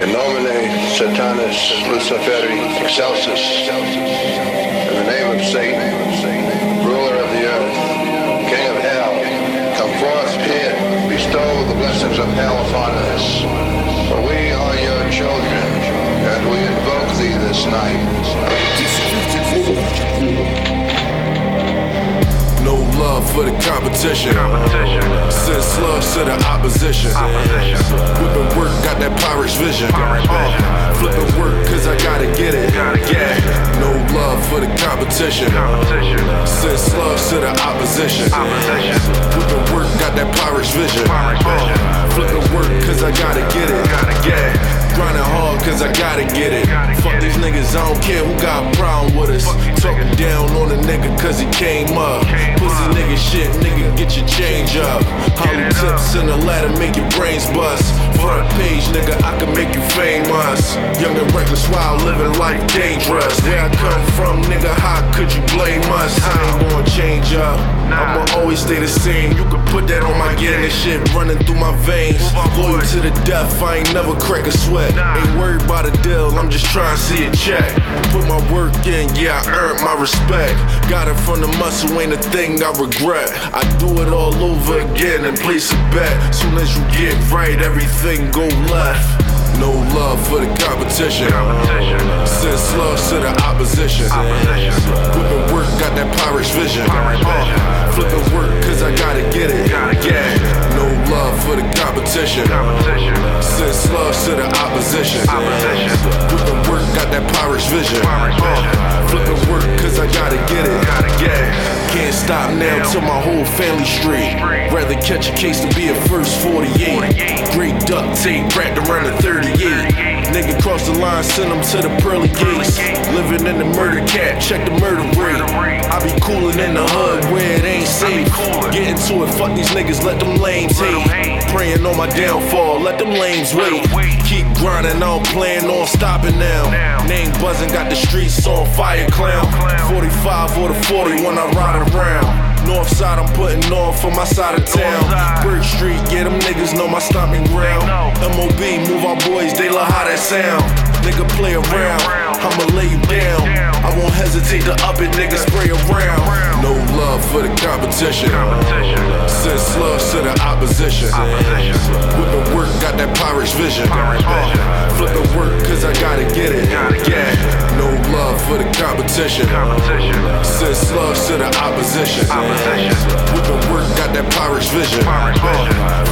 In nomine Satanis Luciferi Excelsis. In the name of Satan, ruler of the earth, king of hell, come forth here, bestow the blessings of hell upon us. For we are your children, and we invoke thee this night. For the competition. Send slugs to the opposition. Whipping work, got that Pyrex vision. Uh, flipping work, cause I gotta get it. Yeah. No love for the competition. Send slugs to the opposition. Whipping work, got that Pyrex vision. Uh, flipping work, cause I gotta I gotta get it. Fuck these niggas, I don't care who got a problem with us. Talking down on a nigga cause he came up. Pussy nigga shit, nigga, get your change up. In the ladder, make your brains bust. Front page, nigga, I can make you famous. Young and reckless, wild, living life dangerous. Where I come from, nigga, how could you blame us? I ain't gonna change up. I'ma always stay the same. You can put that on my gear, this shit running through my veins. Loyal to the death, I ain't never crack a sweat. Ain't worried about a deal, I'm just trying to see a check. Put my work in, yeah, I earned my respect. Got it from the muscle, ain't a thing I regret. I do it all over again and place a bet. Soon as you get right, everything go left. No love for the competition. Send slugs to the opposition. Whipping work, got that Pyrex vision. Uh, flipping work, cause I gotta get it. Yeah. No love for the competition. Send slugs to the opposition. Whipping work, got that Pyrex vision. Uh, flipping work, cause I gotta get it. Yeah. Stop now till my whole family straight. Rather catch a case than be a first 48. Great duct tape wrapped around the 38. Nigga cross the line, send them to the pearly gates. Living in the murder cap, check the murder rate. I be coolin' in the hood where it ain't safe. Get into it, fuck these niggas, let them lames hate. Praying on my downfall, let them lames wait. Keep grinding, I don't plan on stopping now. Name buzzing, got the streets on fire, clown. 45 or the 40 when I ride around. North side, I'm putting on for my side of town. Bird Street, yeah, them niggas know my stomping ground. MOB, move our boys, they love how that sound. Nigga, play around, I'ma lay you down. I won't hesitate to up it, nigga, spray around. No love for the competition. Send slugs to the opposition. Whipping work, got that Pyrex vision. Flipping work, cause I gotta get it. Yeah, no love for the competition. Send slugs to the opposition. Whipping work, got that Pyrex vision.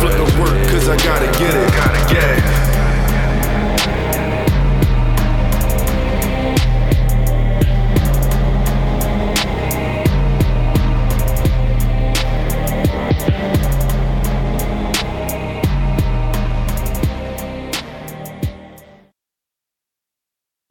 Flipping work, cause I gotta get it. Yeah.